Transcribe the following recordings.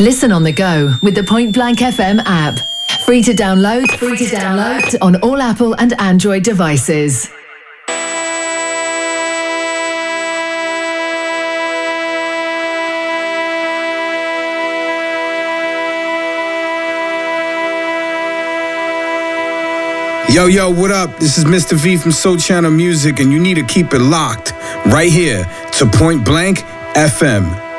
Listen on the go with the Point Blank FM app. Free to download, free to download on all Apple and Android devices. Yo, yo, what up? This is Mr. V from Soul Channel Music, and you need to keep it locked right here to Point Blank FM.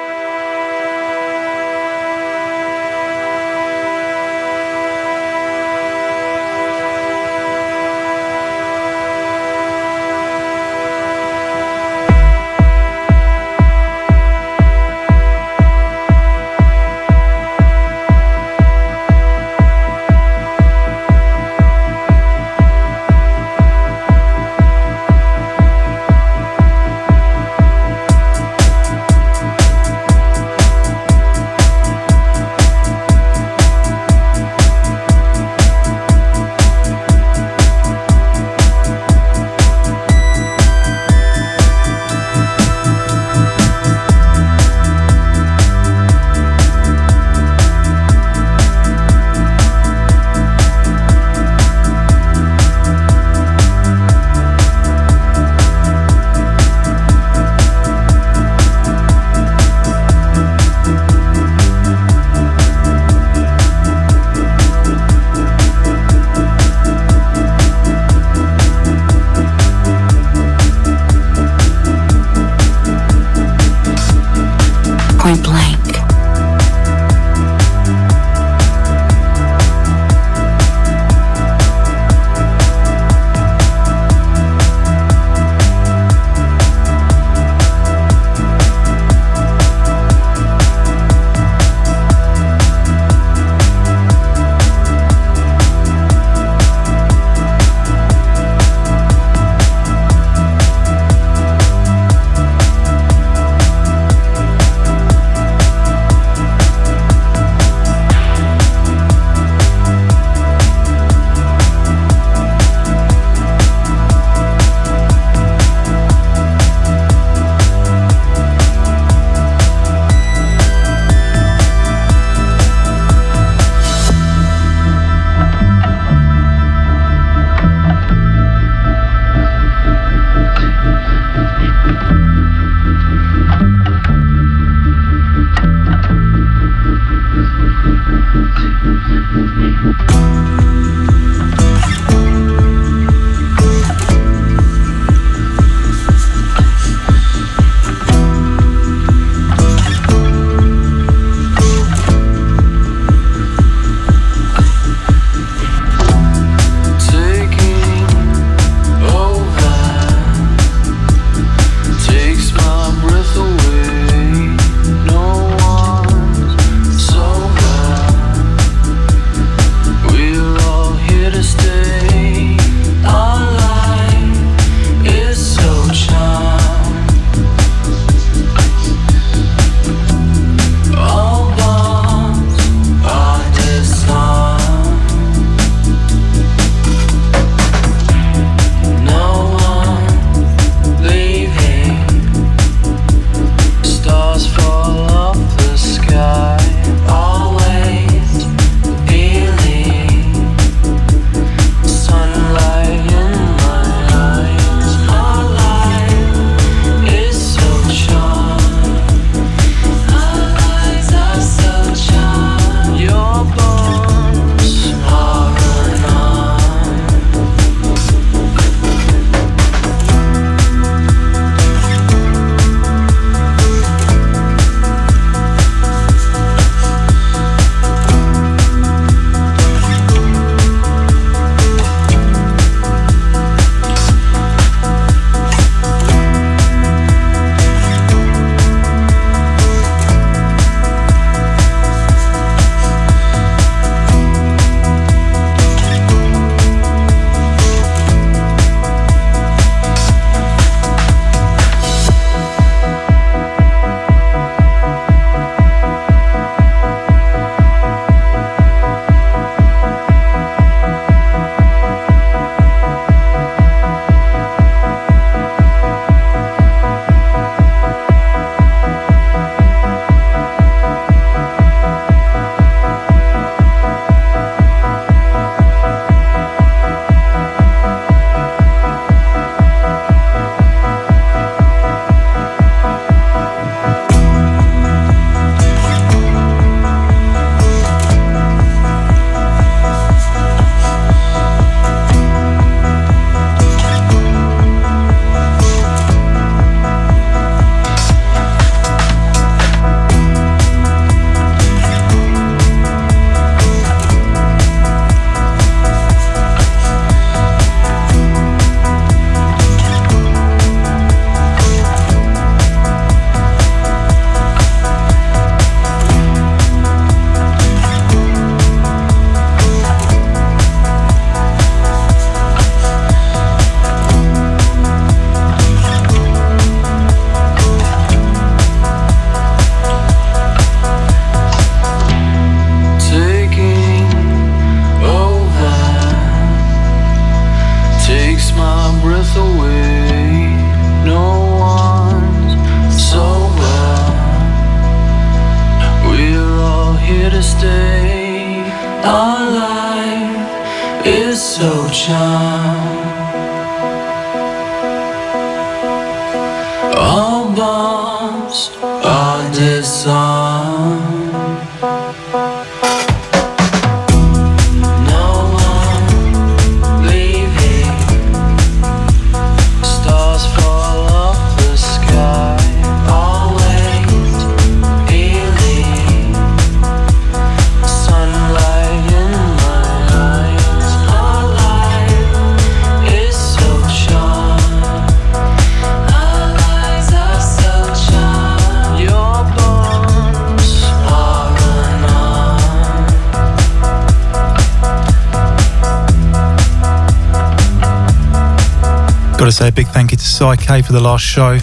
Say a big thank you to Psyche for the last show.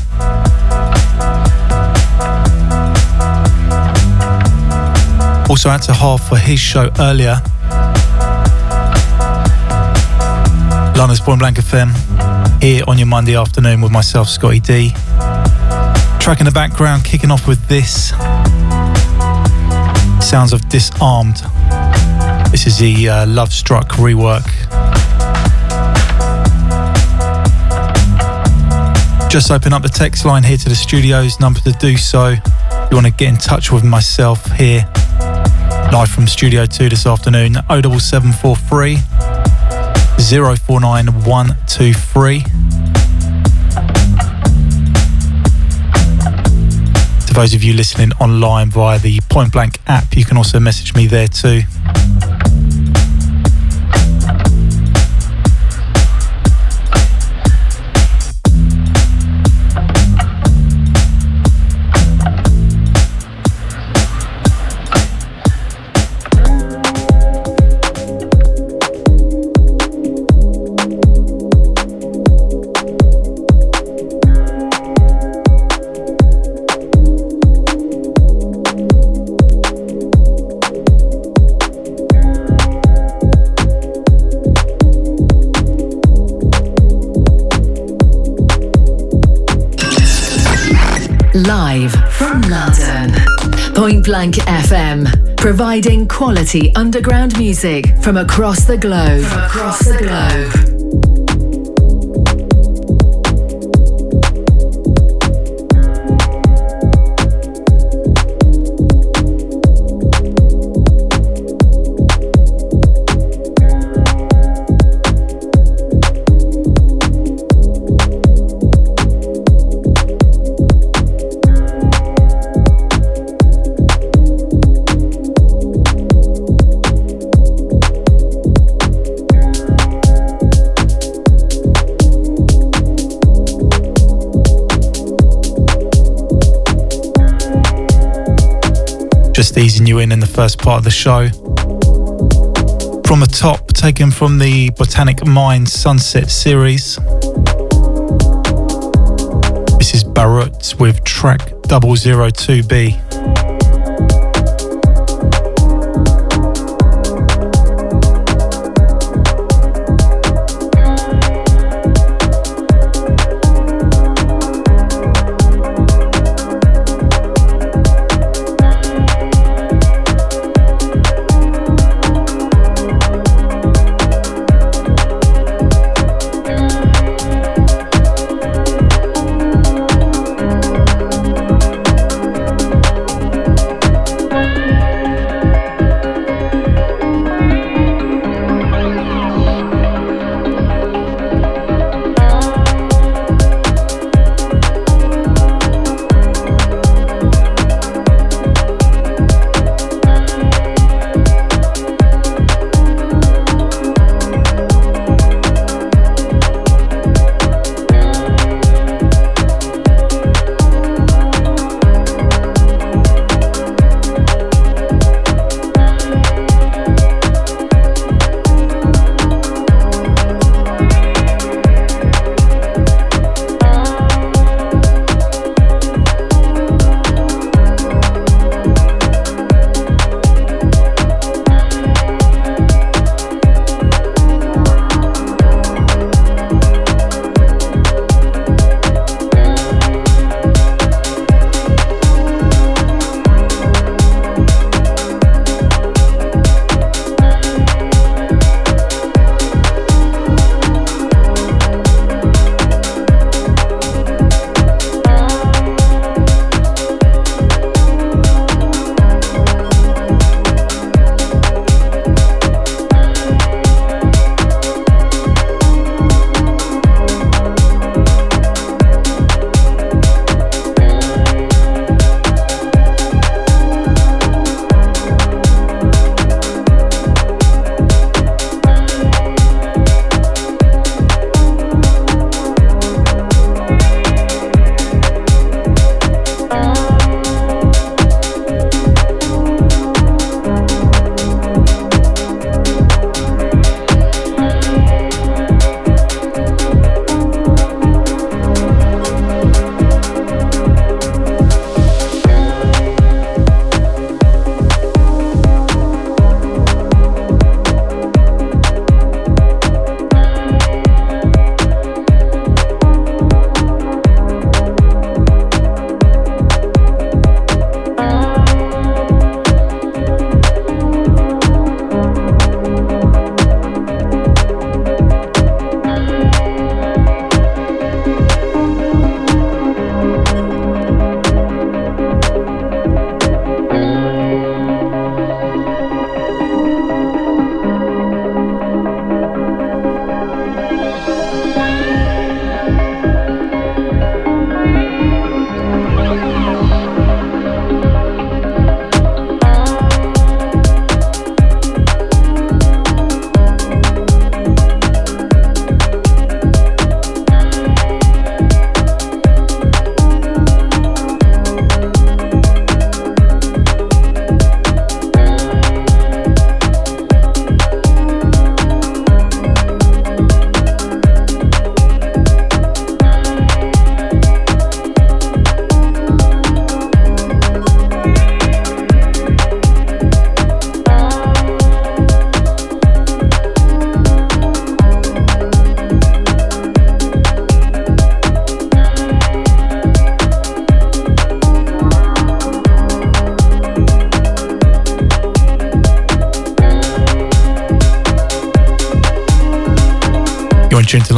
Also out to Half for his show earlier. London's Point Blank FM here on your Monday afternoon with myself, Scottie D. Track in the background, kicking off with this. Sounds of Disarmed. This is the uh, Love Struck rework. Just open up the text line here to the studios, number to do so. If you want to get in touch with myself here, live from Studio 2 this afternoon, 07743 049123. To those of you listening online via the Point Blank app, you can also message me there too. Blank FM, providing quality underground music from across the globe. From across the globe. Easing you in in the first part of the show. From the top, taken from the Botanic Mind Sunset series. This is Barrett with track 002B.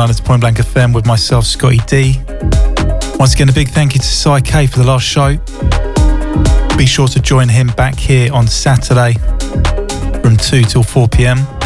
Tuned to Point Blank FM with myself, Scottie D. Once again, a big thank you to Cy K for the last show. Be sure to join him back here on Saturday from 2 till 4 pm.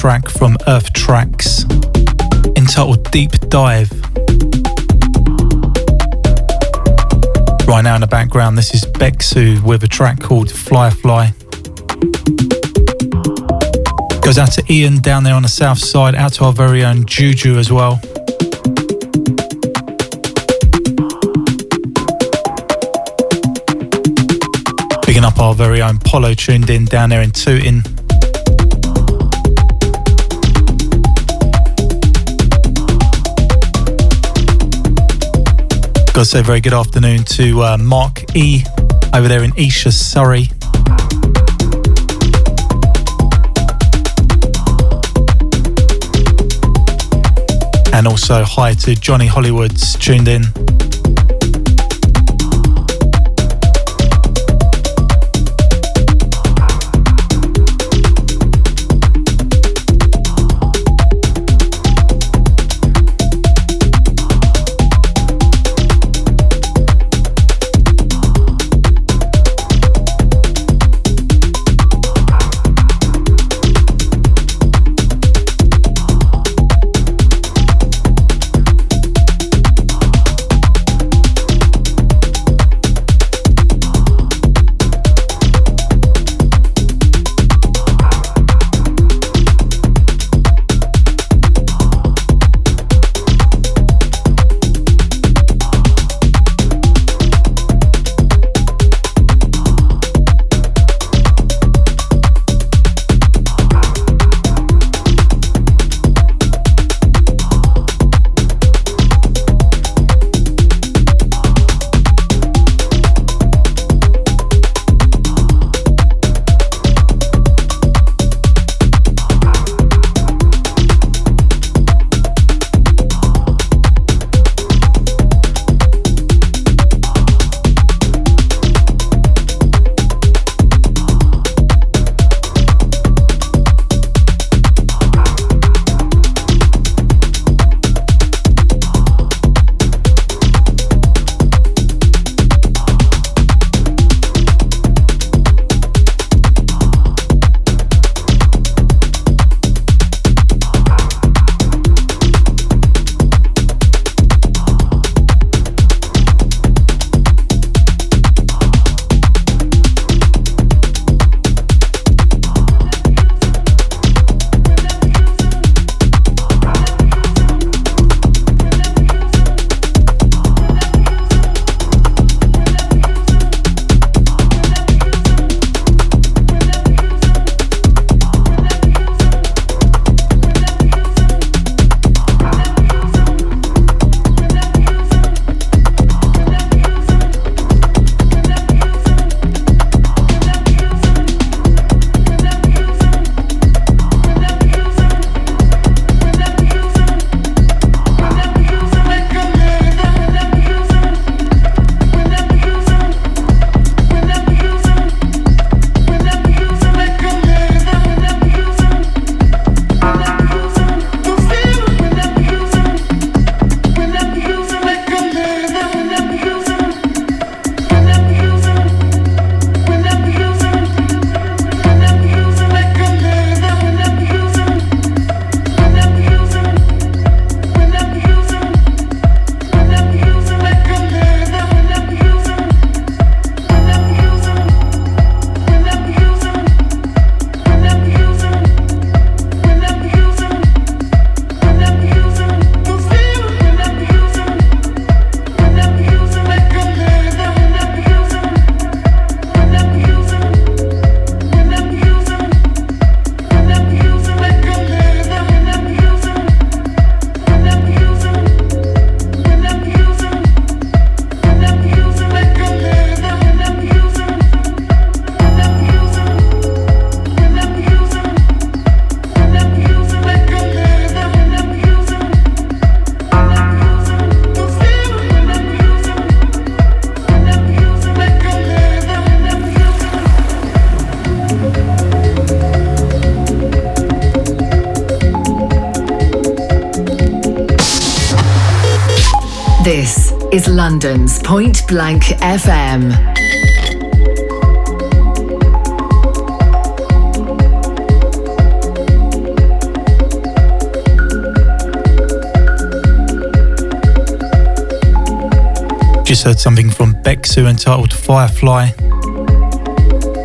Track from Earth Tracks entitled Deep Dive. Right now in the background, this is Bexu with a track called Fly Fly. Goes out to Ian down there on the south side, out to our very own Juju as well. Picking up our very own Polo tuned in down there in Tooting. Got to say, very good afternoon to uh, Mark E over there in Esher, Surrey. And also hi to Johnny Hollywoods tuned in. Point Blank FM. Just heard something from Bexu entitled Firefly.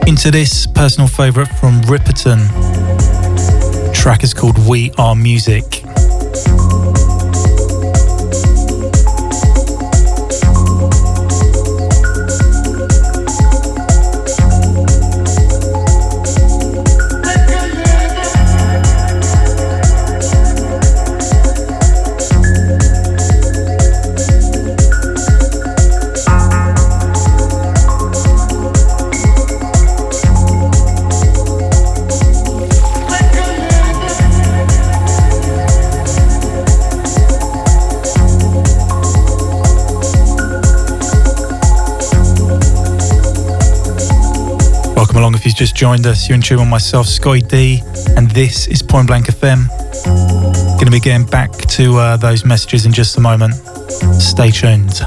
Into this, personal favourite from Ripperton. Track is called We Are Music. Just joined us, you're in tune with myself, Scottie D, and this is Point Blank FM. Going to be getting back to uh, those messages in just a moment. Stay tuned.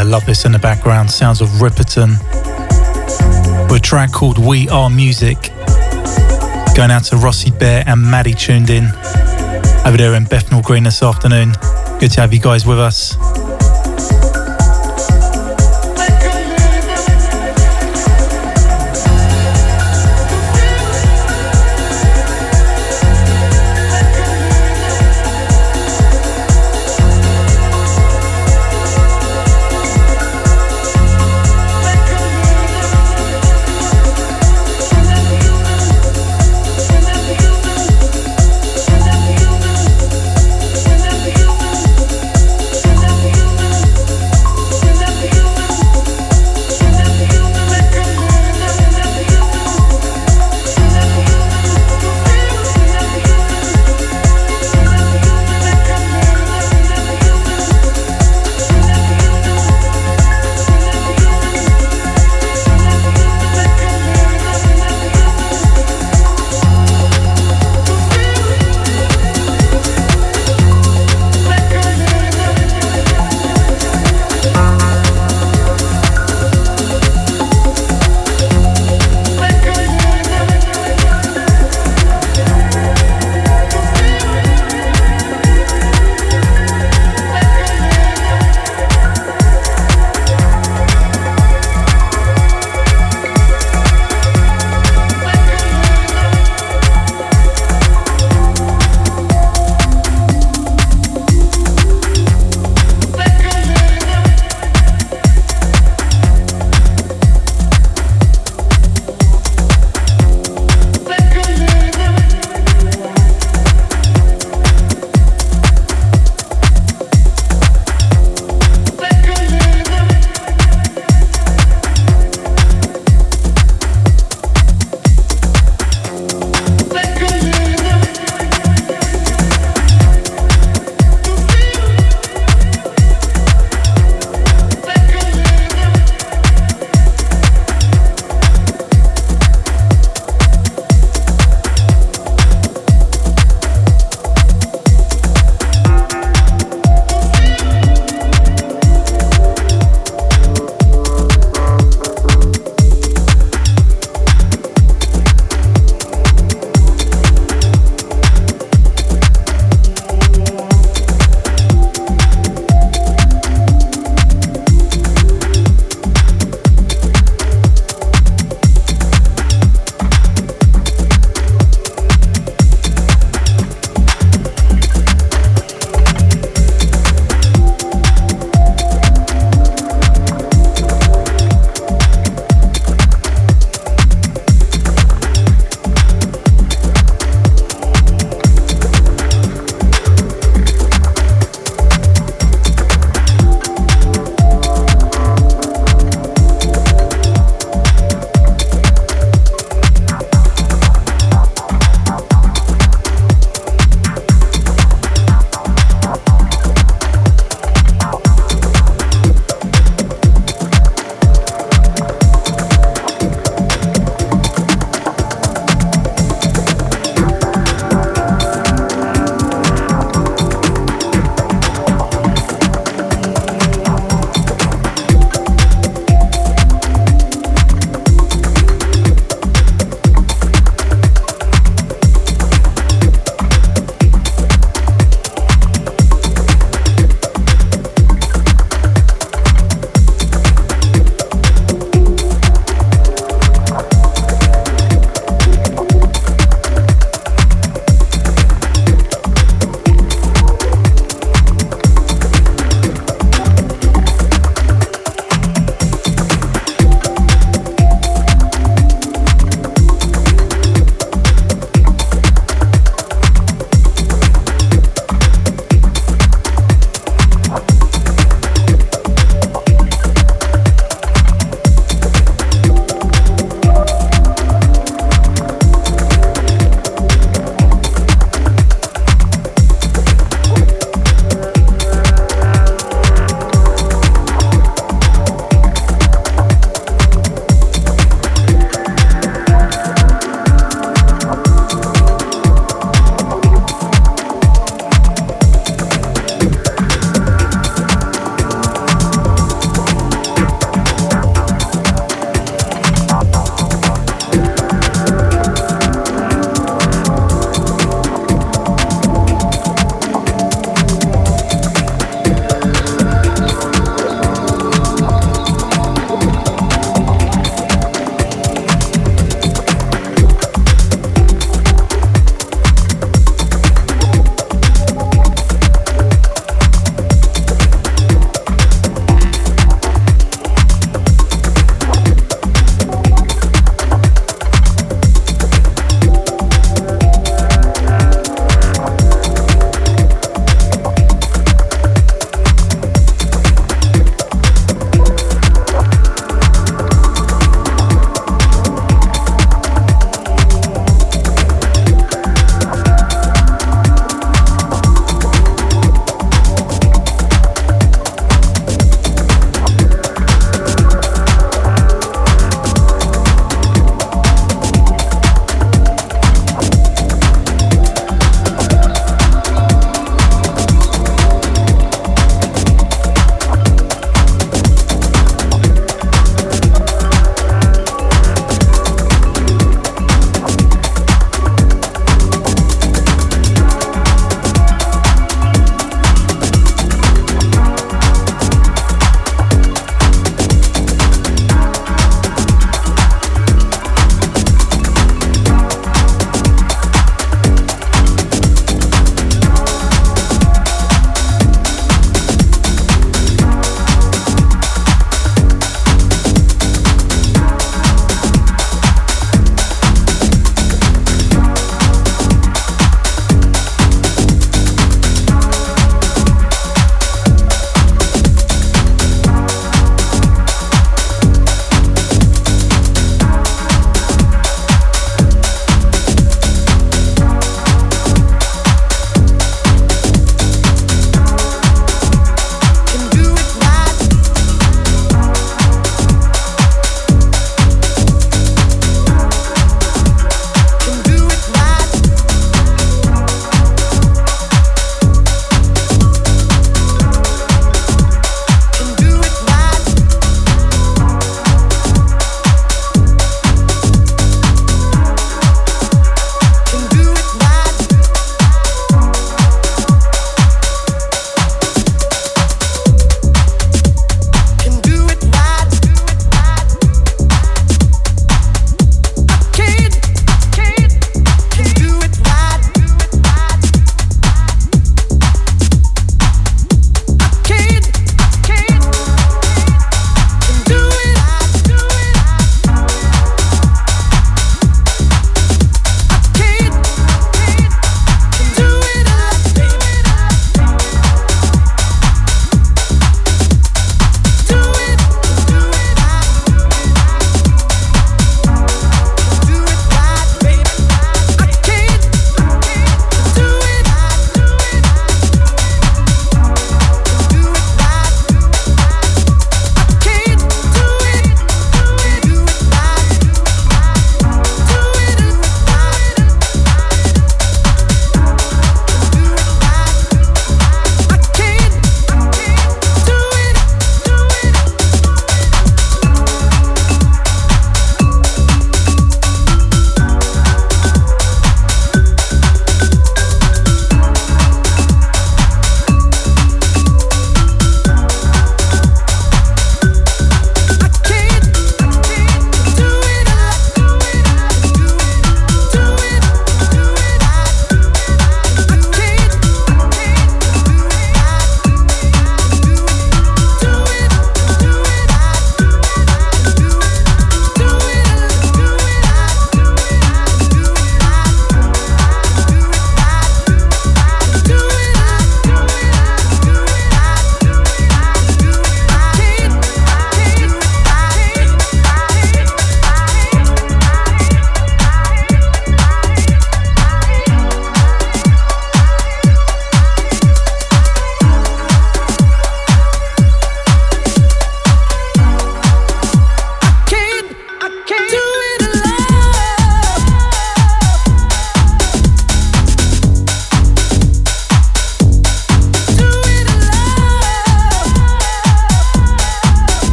In the background, sounds of Ripperton. With a track called We Are Music. Going out to Rossi Bear and Maddie tuned in over there in Bethnal Green this afternoon. Good to have you guys with us.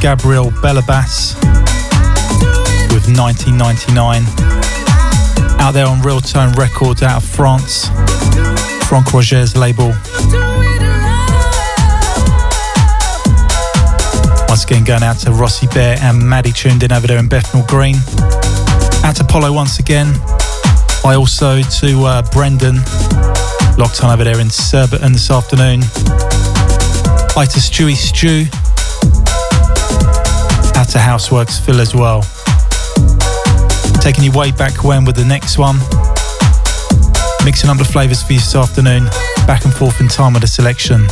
Gabriel Belabas with 1999. Out there on Real Tone Records out of France. Franck Roger's label. Once again, going out to Rossi Bear and Maddie tuned in over there in Bethnal Green. Out to Polo once again. I also to uh, Brendan, locked on over there in Surbiton this afternoon. Hi to Stewie Stew. To Houseworks Phil as well. Taking you way back when with the next one. Mixing up the flavours for you this afternoon. Back and forth in time with the selection.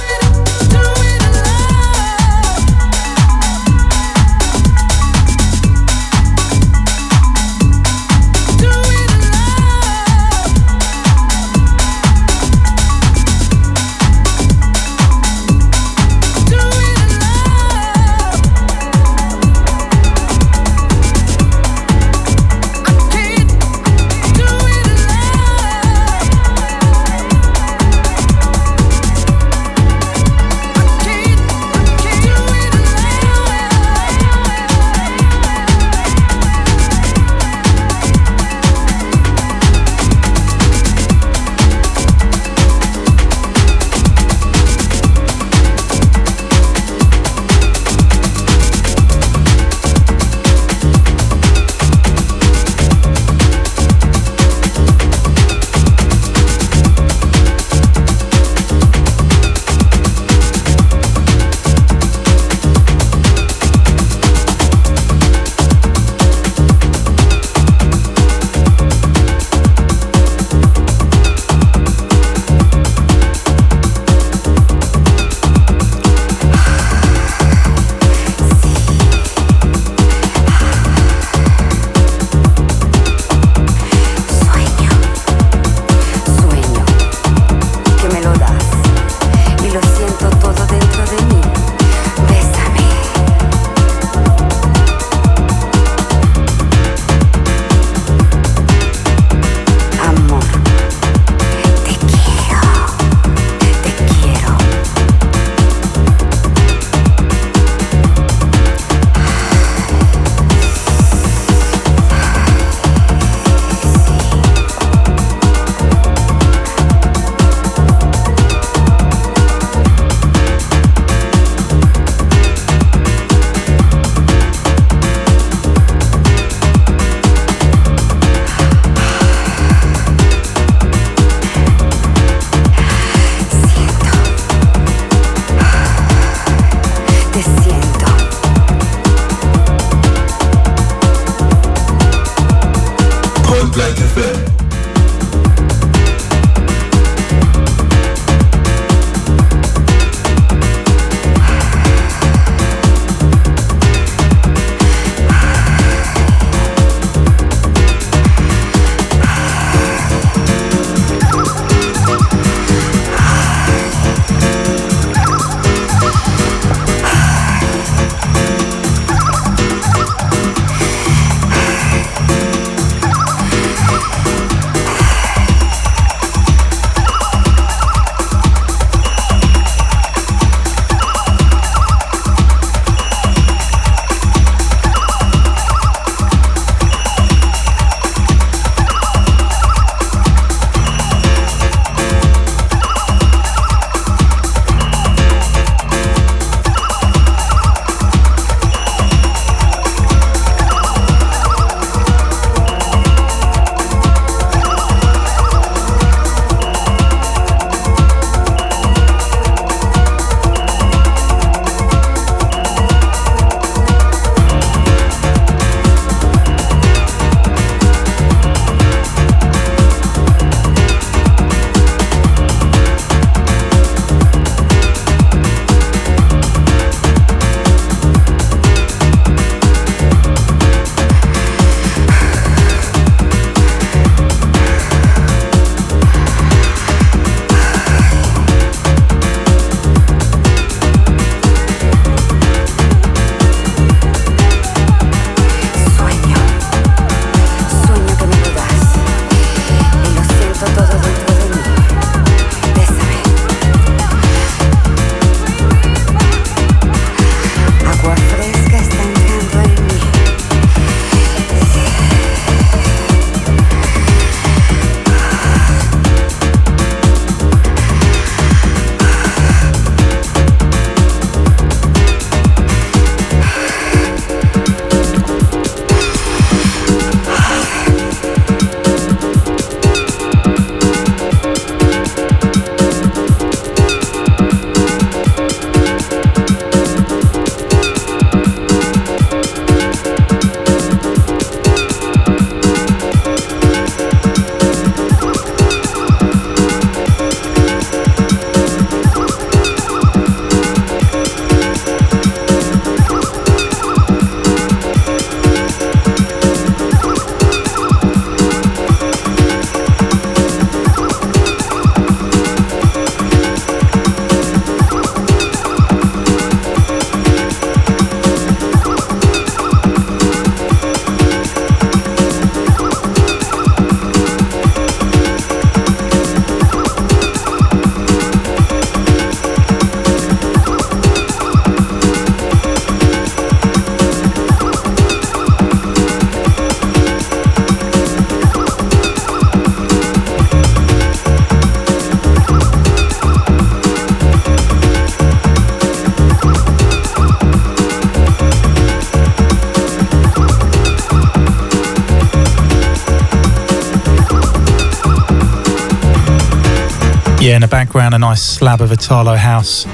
In the background, a nice slab of Italo house.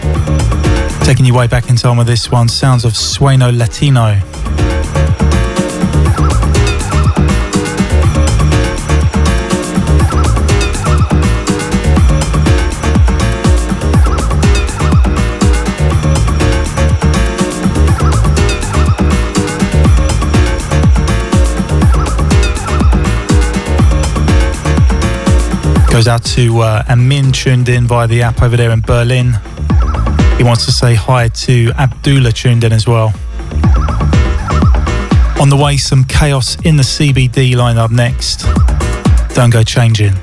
Taking you way back in time with this one, sounds of Sueno Latino. Goes out to uh, Amin tuned in via the app over there in Berlin. He wants to say hi to Abdullah tuned in as well. On the way, some chaos in the CBD line up next. Don't go changing.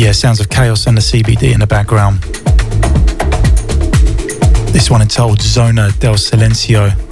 Yeah, sounds of chaos in the CBD in the background. This one entitled Zona del Silencio.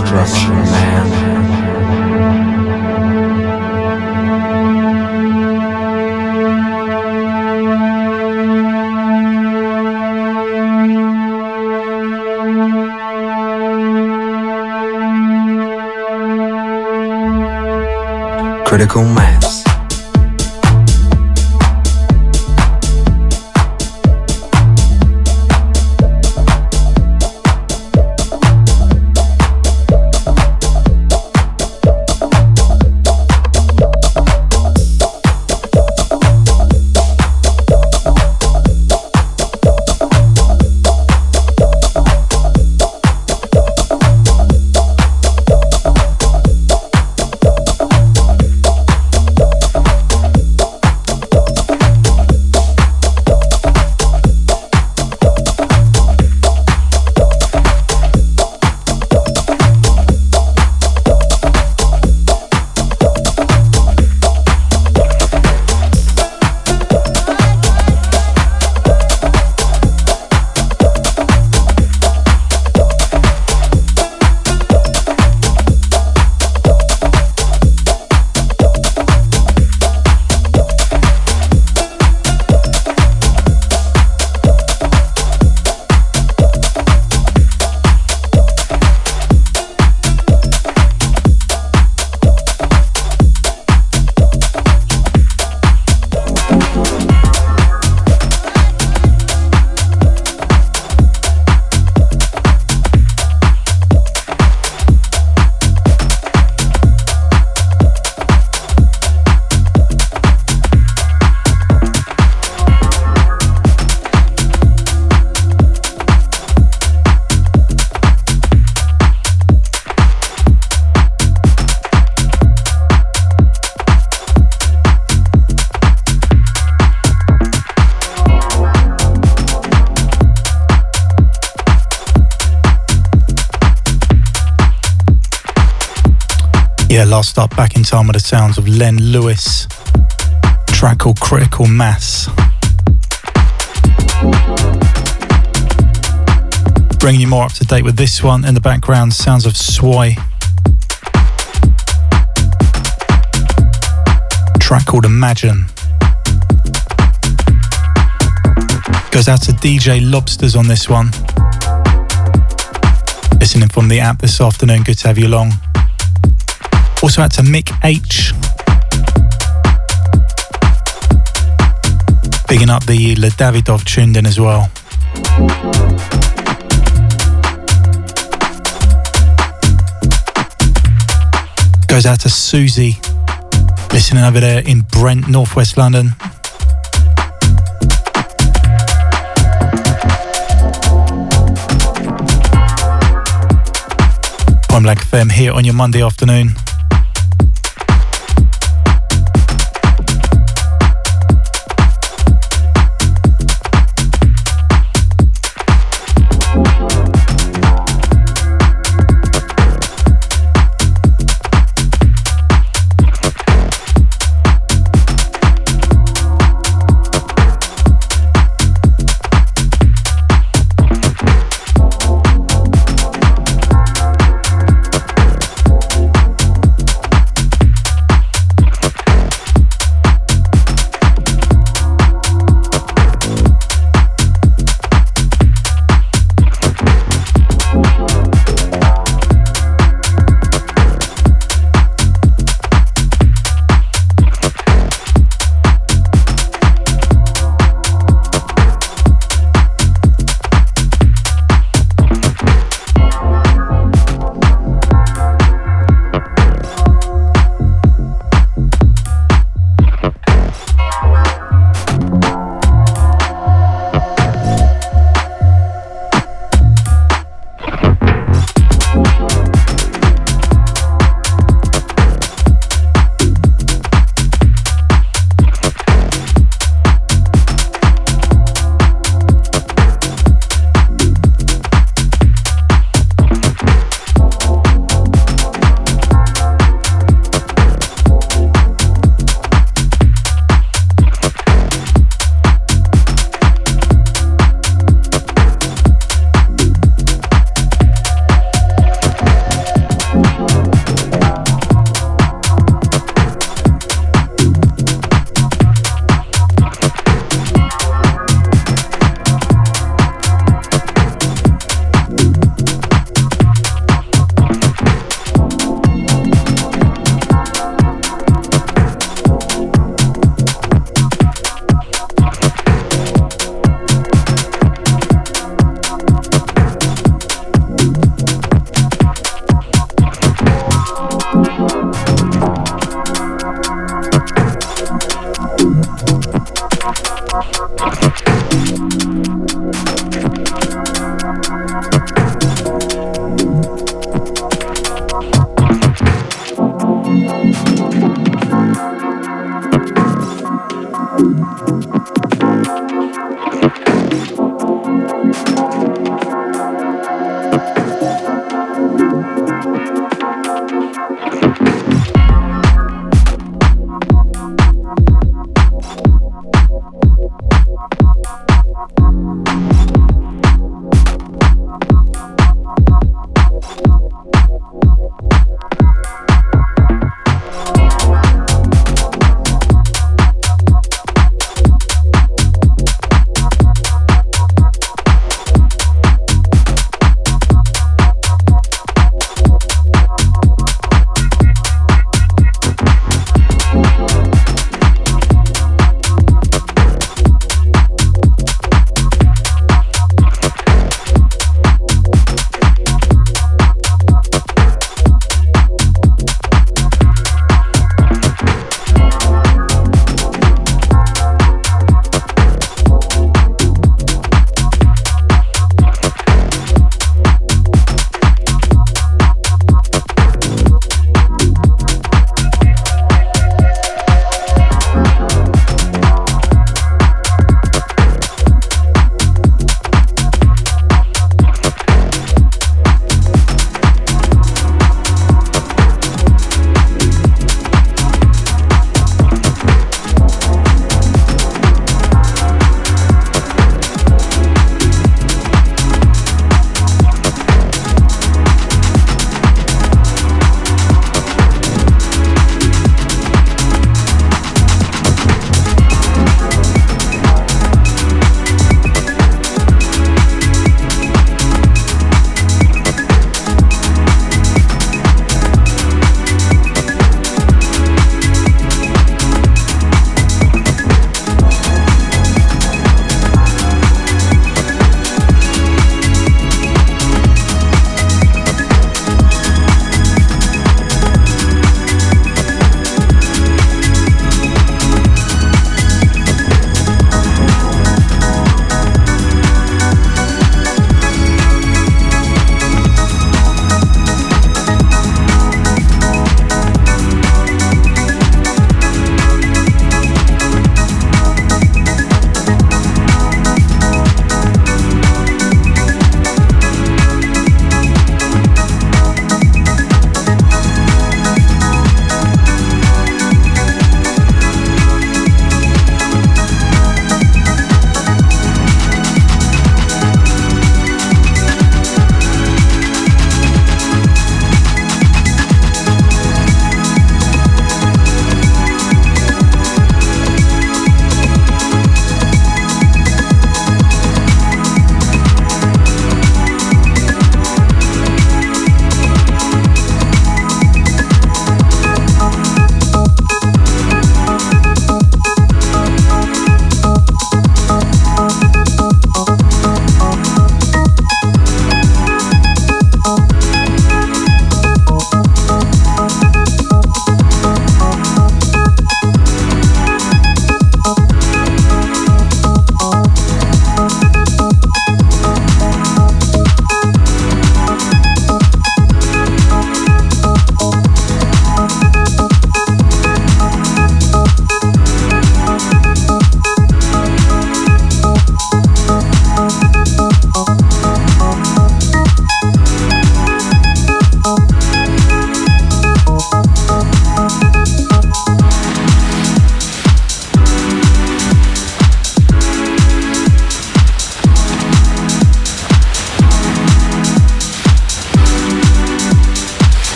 Destruction, last up, back in time with the sounds of Len Lewis. Track called Critical Mass. Bringing you more up to date with this one. In the background, sounds of Sway. Track called Imagine. Goes out to DJ Lobsters on this one. Listening from the app this afternoon. Good to have you along. Also out to Mick H. Bigging up the Le Davidov tuned in as well. Goes out to Susie, listening over there in Brent, Northwest London. Point Blank FM here on your Monday afternoon.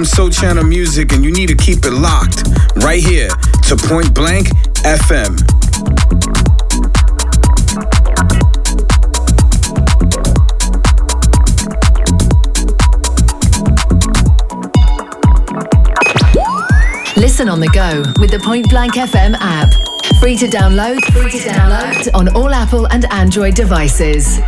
From Soul Channel Music, and you need to keep it locked right here to Point Blank FM. Listen on the go with the Point Blank FM app. Free to download, free to download on all Apple and Android devices.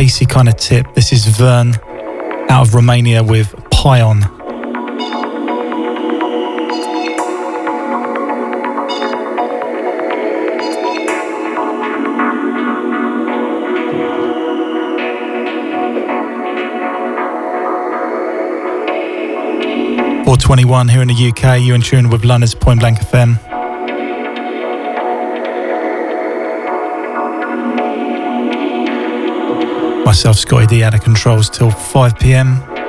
Spacey kind of tip. This is Vern out of Romania with Pion. Four twenty-one here in the UK. You're in tune with London's Point Blank FM. Myself, Scottie D, out of controls till 5 pm.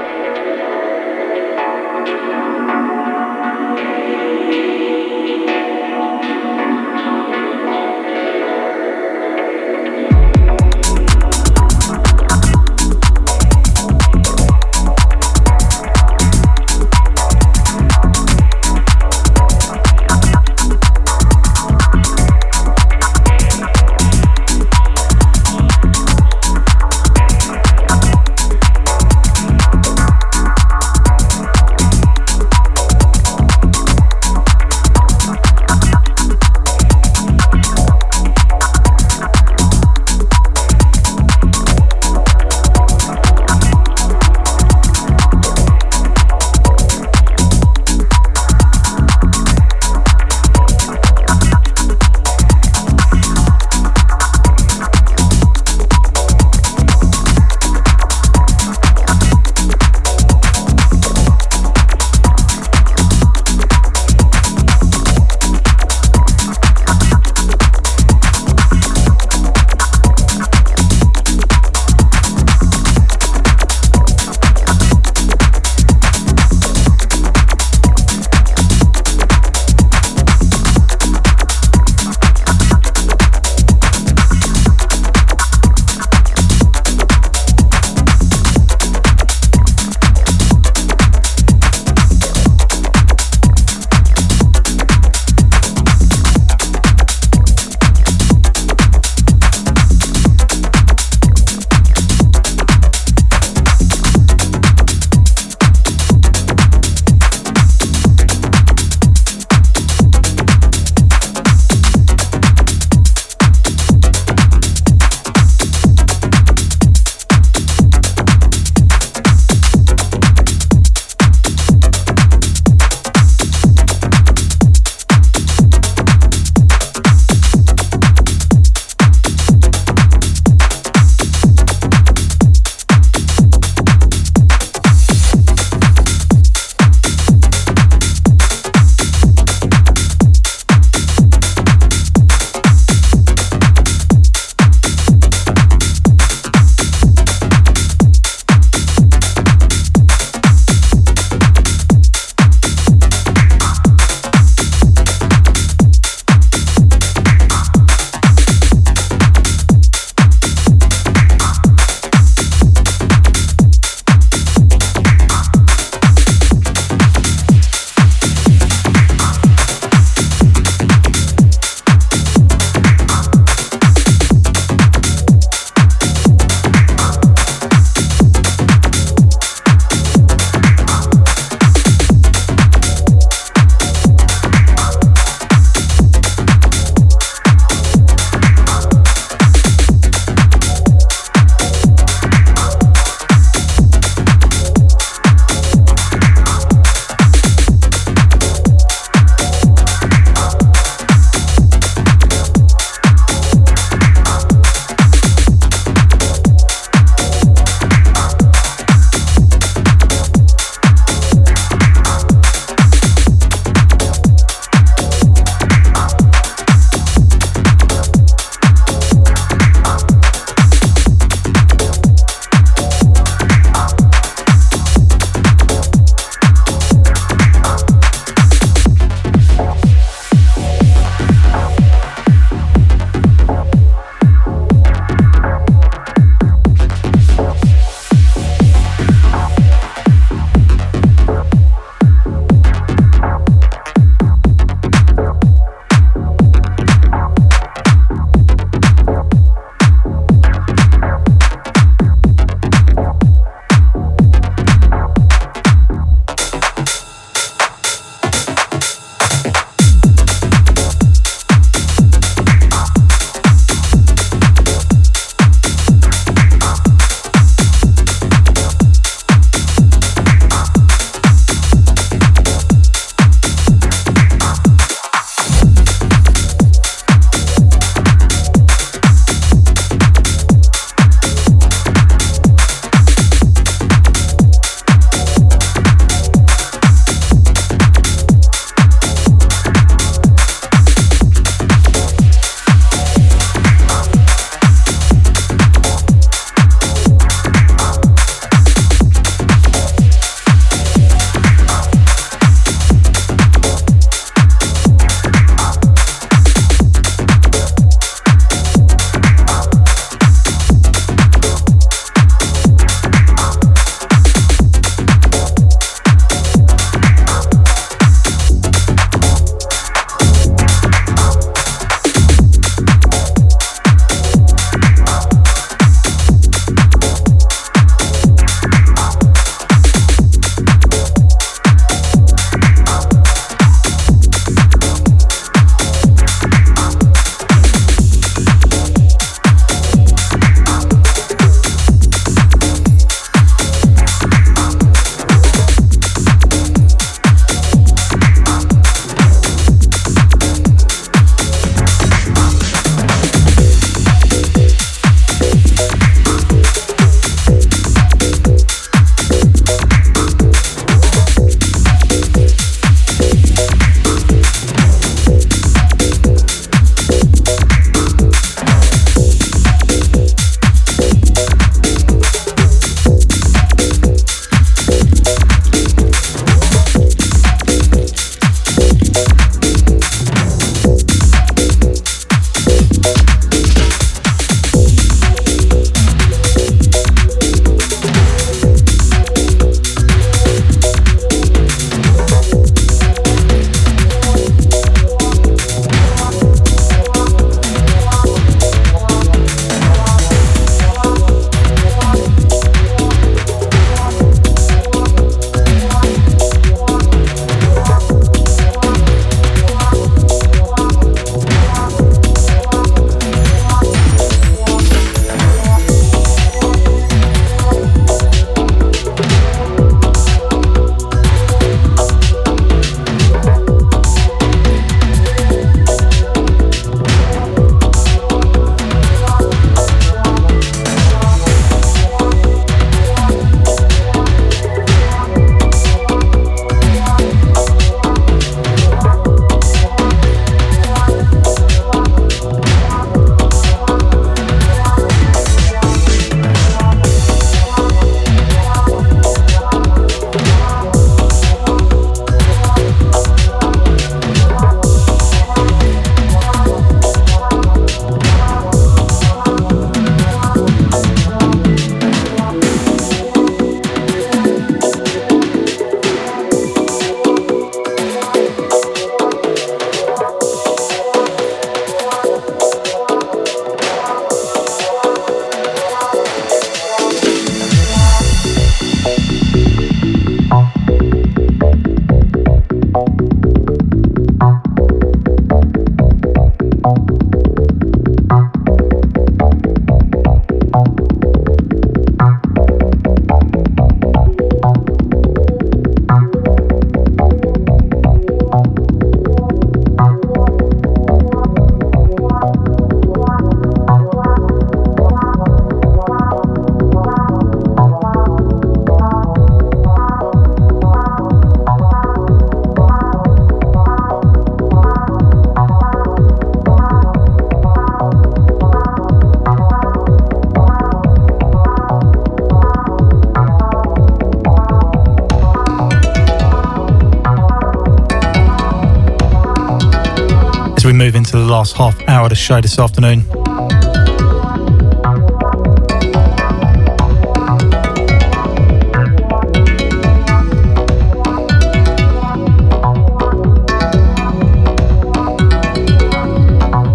Into the last half hour of the show this afternoon.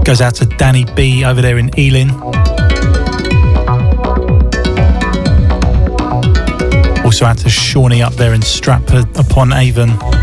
Goes out to Danny B over there in Ealing. Also out to Shawnee up there in Stratford upon Avon.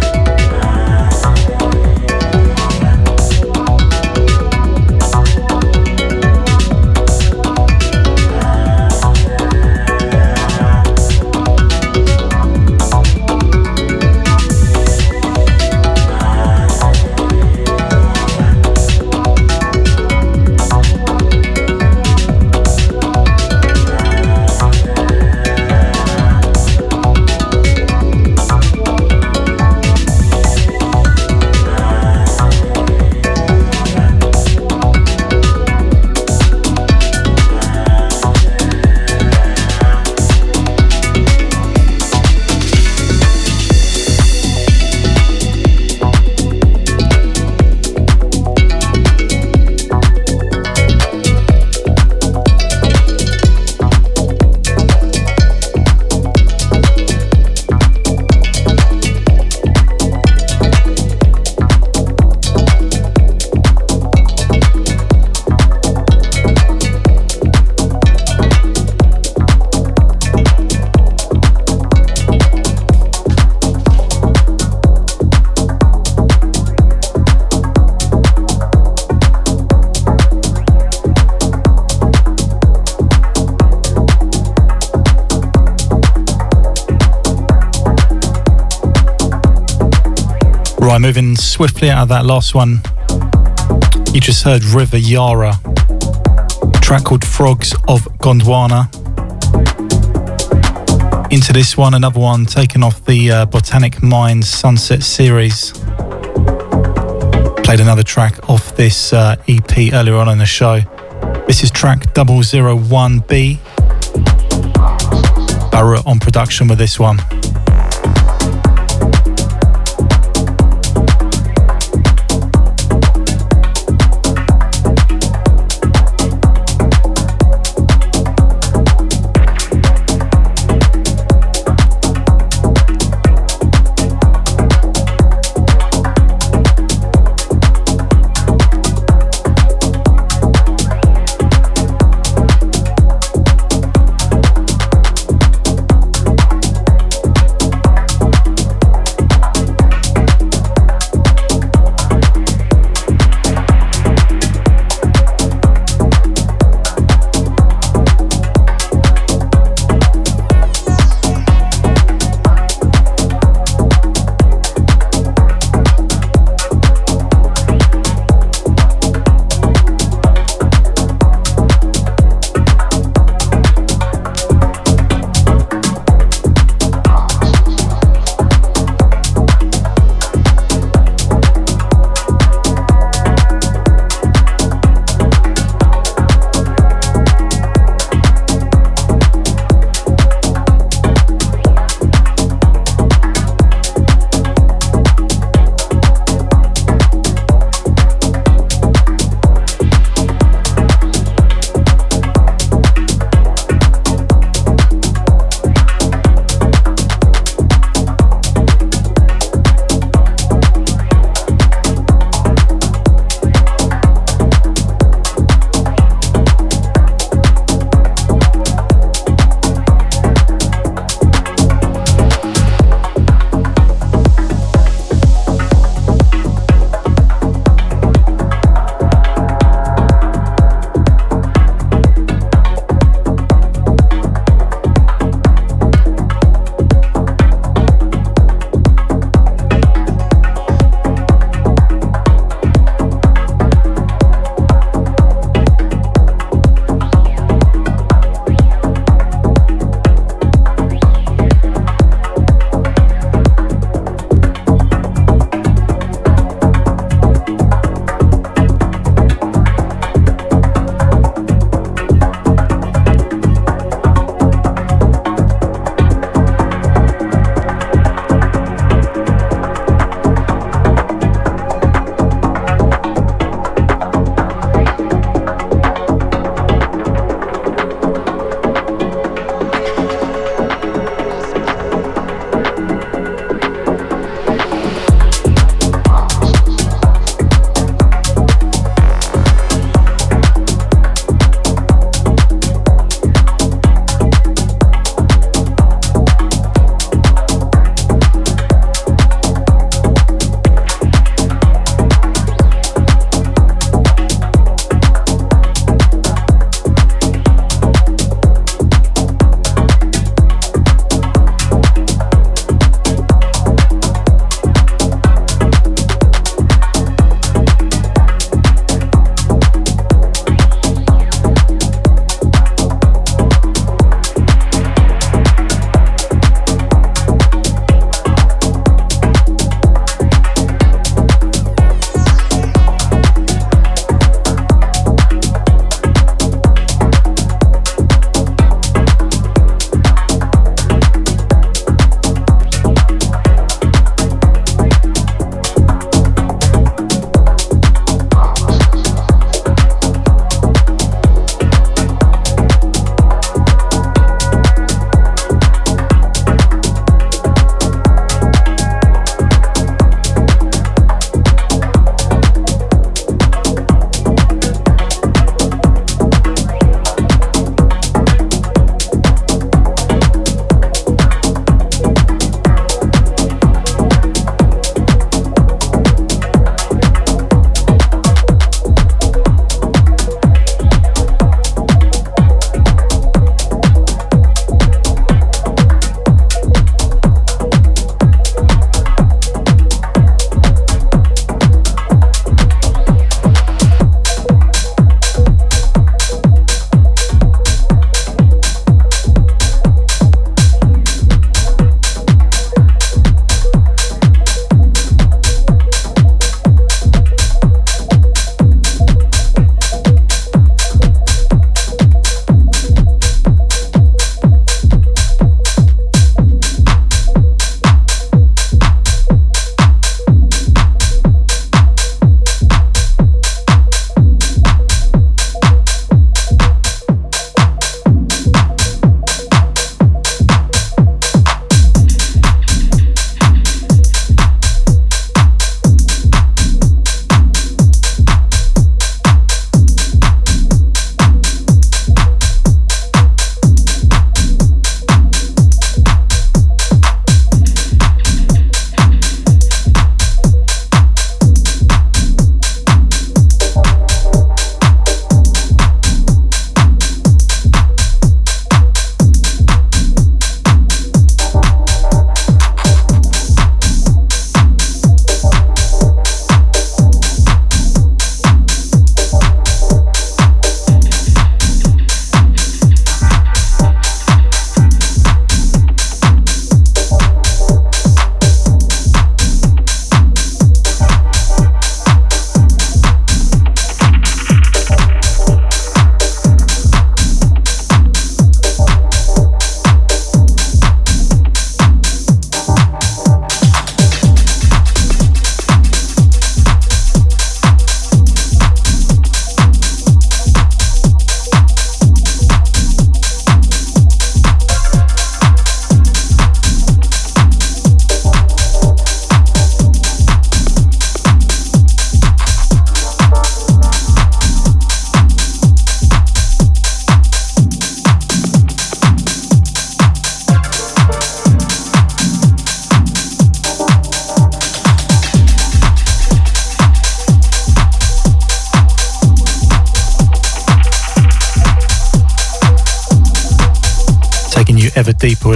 Moving swiftly out of that last one. You just heard River Yara, track called Frogs of Gondwana. Into this one, another one taken off the uh, Botanic Minds Sunset series. Played another track off this uh, EP earlier on in the show. This is track 001B. Barrett on production with this one.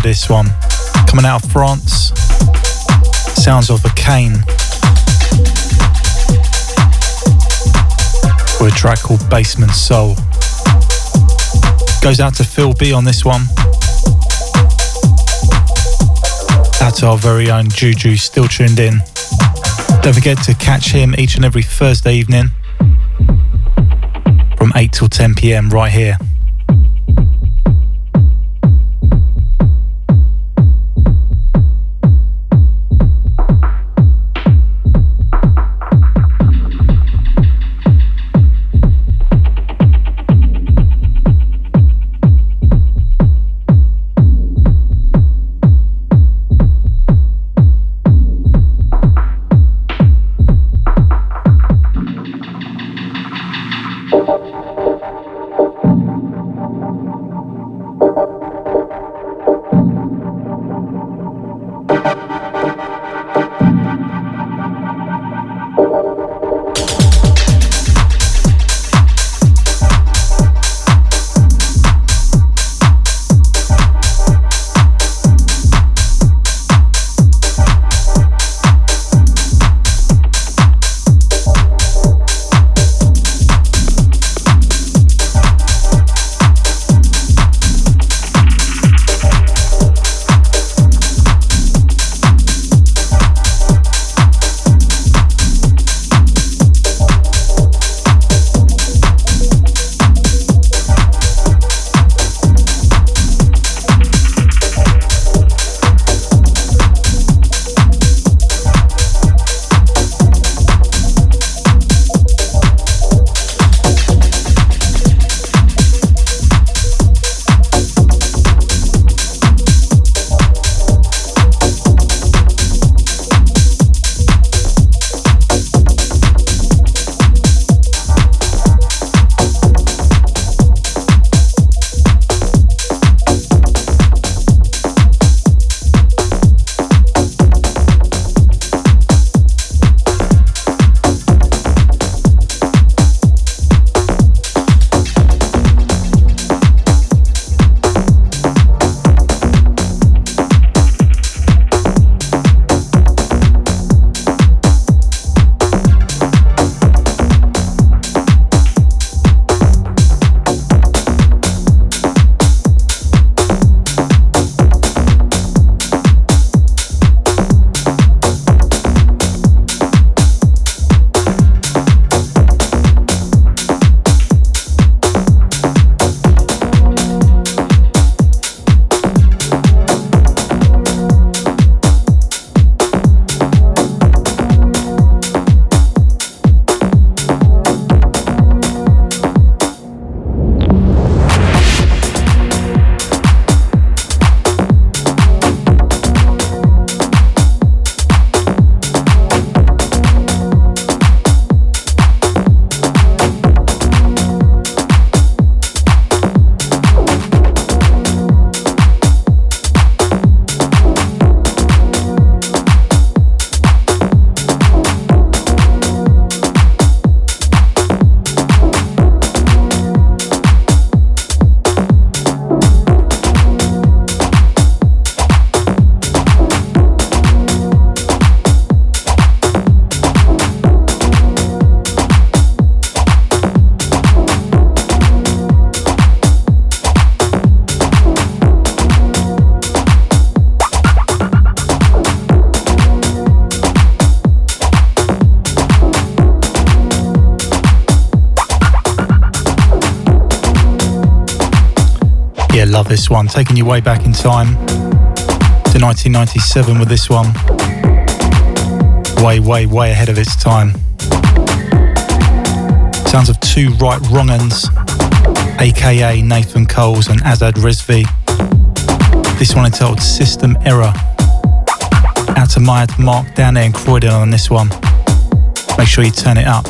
This one. Coming out of France, sounds of a cane. With a track called Basement Soul. Goes out to Phil B on this one. To our very own Juju, still tuned in. Don't forget to catch him each and every Thursday evening from 8 till 10 pm right here. This one, taking you way back in time to 1997 with this one. Way, way, way ahead of its time. Sounds of two right wrong'uns, aka Nathan Coles and Asad Rizvi. This one entitled System Error. Out to my Mark down there in Croydon on this one. Make sure you turn it up.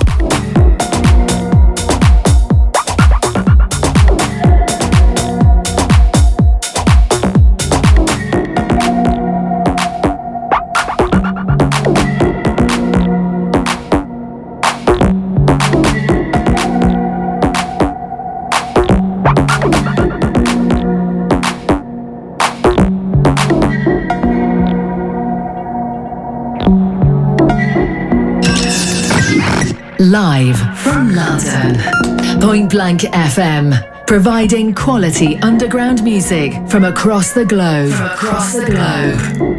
Blank FM. Providing quality underground music from across the globe. From across the globe.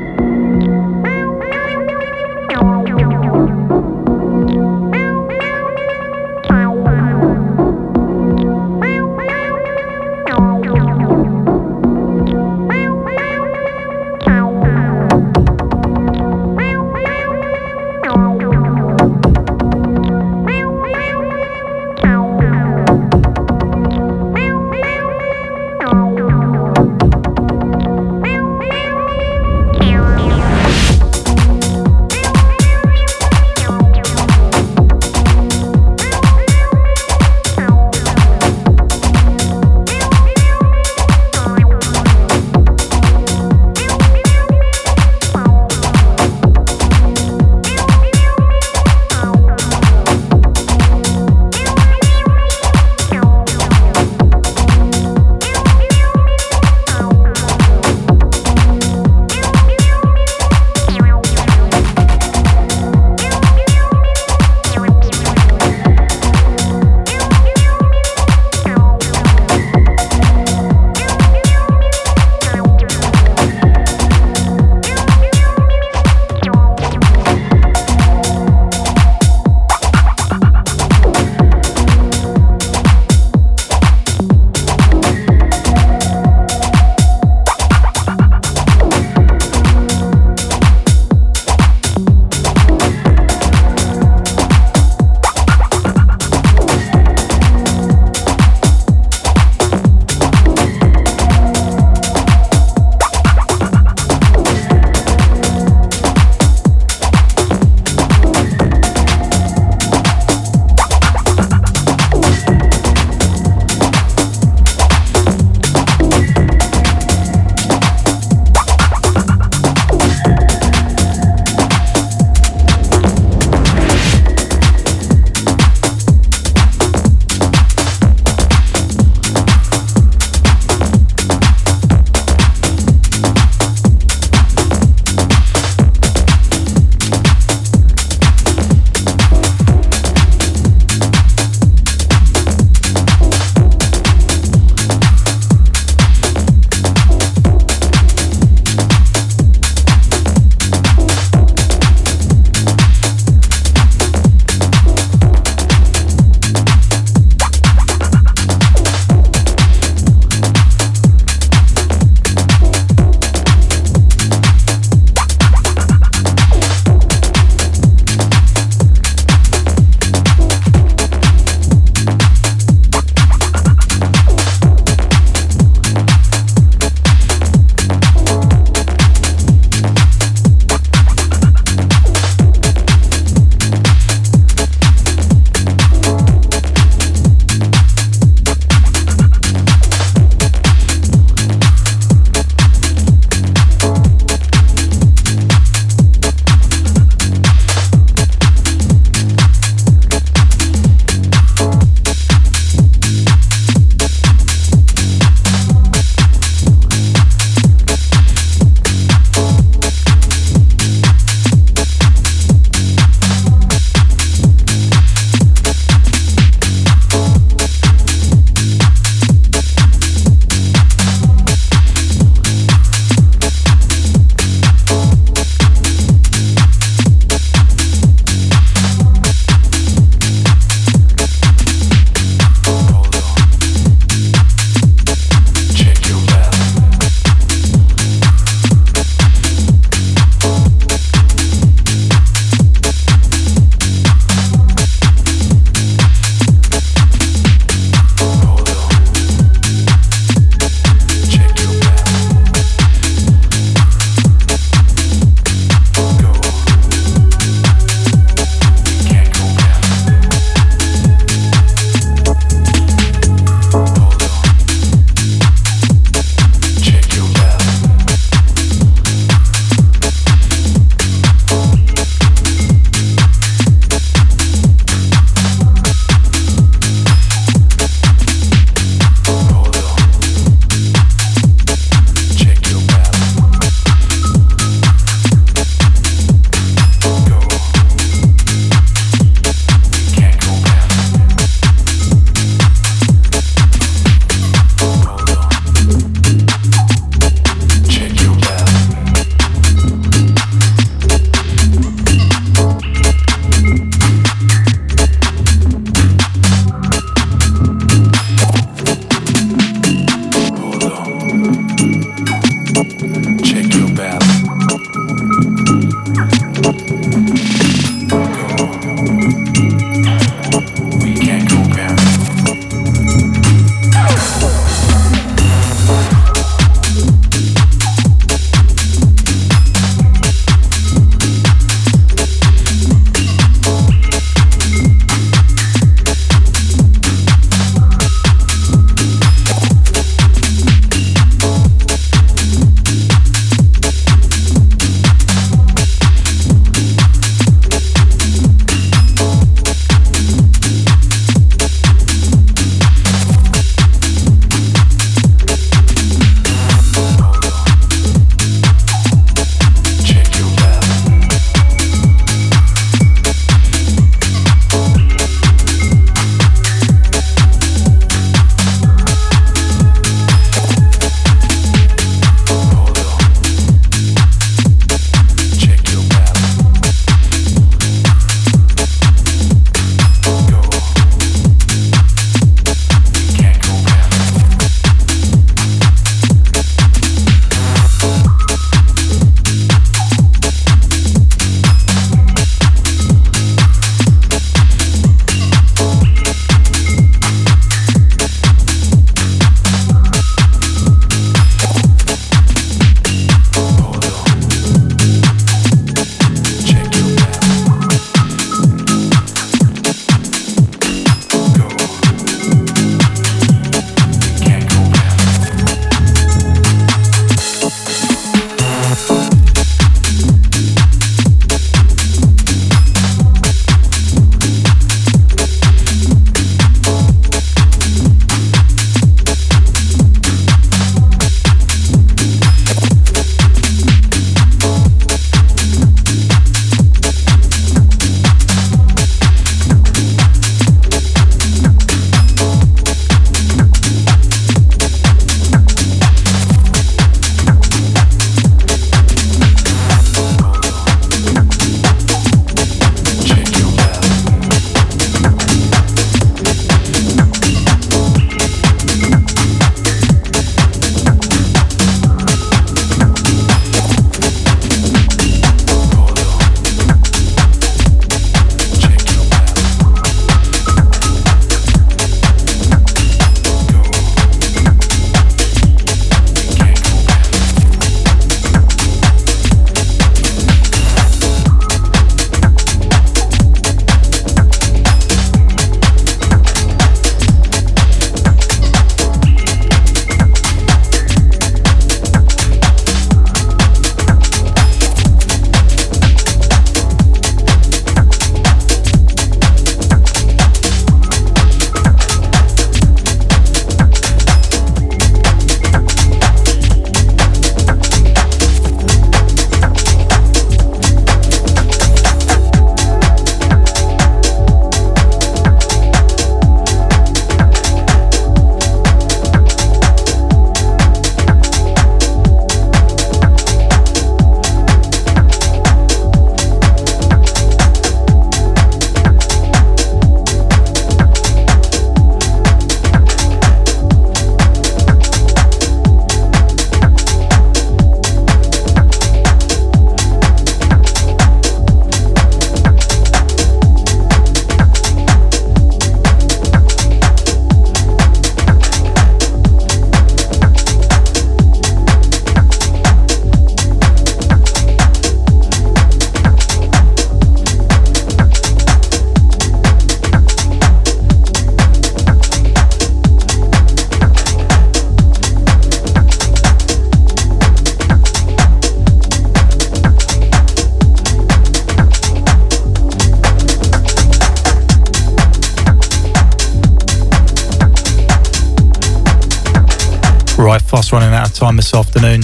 This afternoon.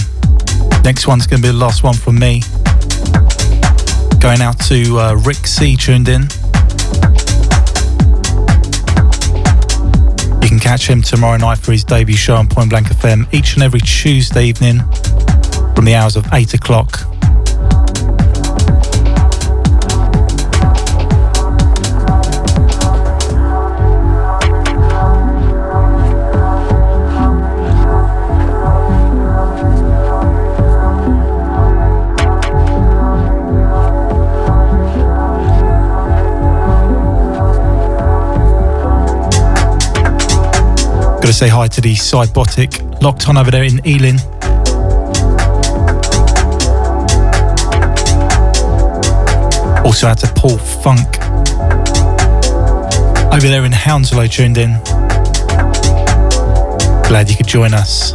Next one's going to be the last one from me. Going out to uh, Rick C tuned in. You can catch him tomorrow night for his debut show on Point Blank FM each and every Tuesday evening from the hours of 8 o'clock Got to say hi to the Cybotic locked on over there in Ealing. Also out to Paul Funk over there in Hounslow tuned in. Glad you could join us.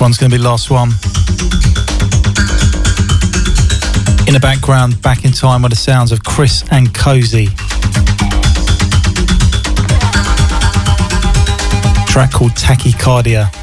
One's going to be the last one. In the background, back in time with the sounds of Chris and Cosey. Track called Tachycardia.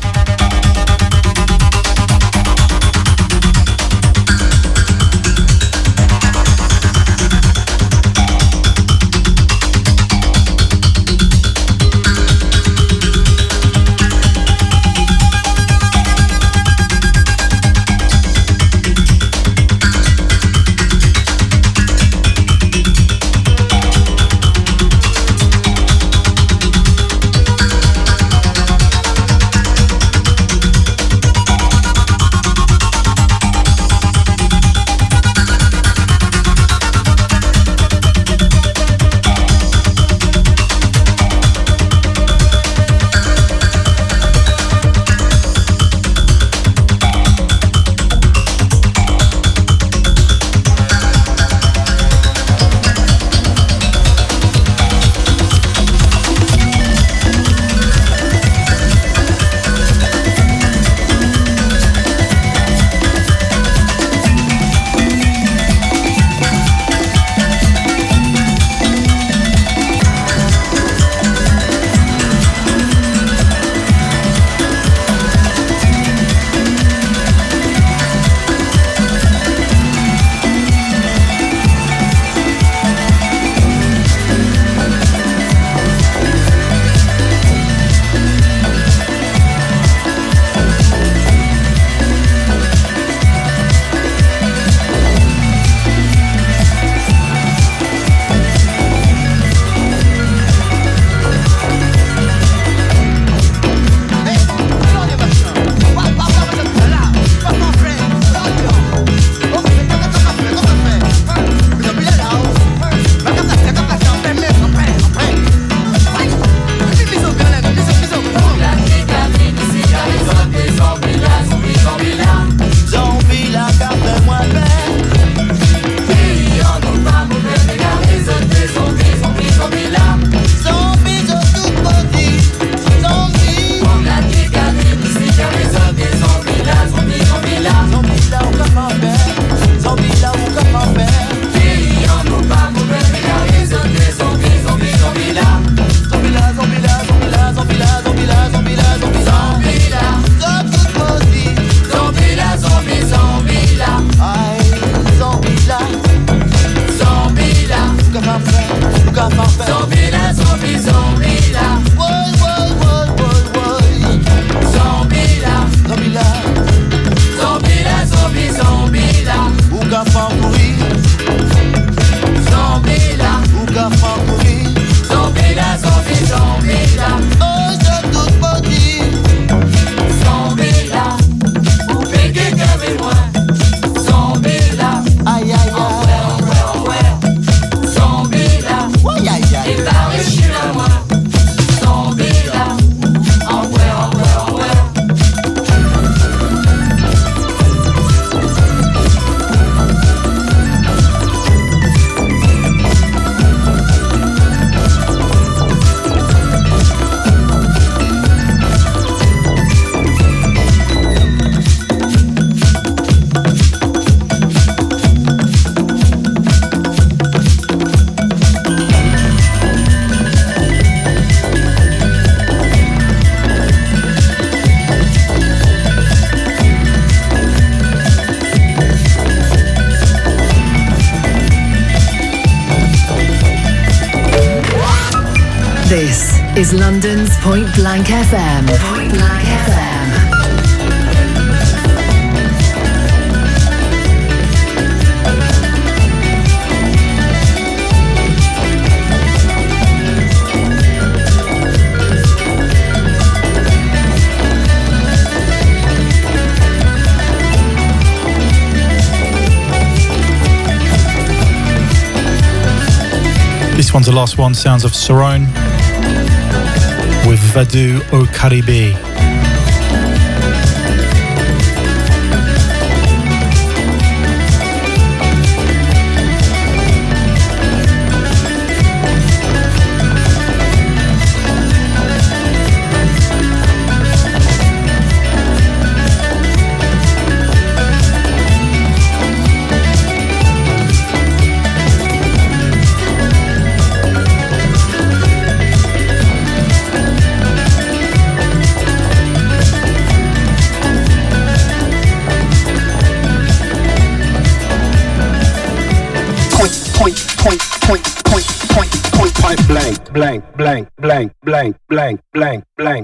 The last one, sounds of Cerrone with Vaudou aux Caraïbes. Blank, blank.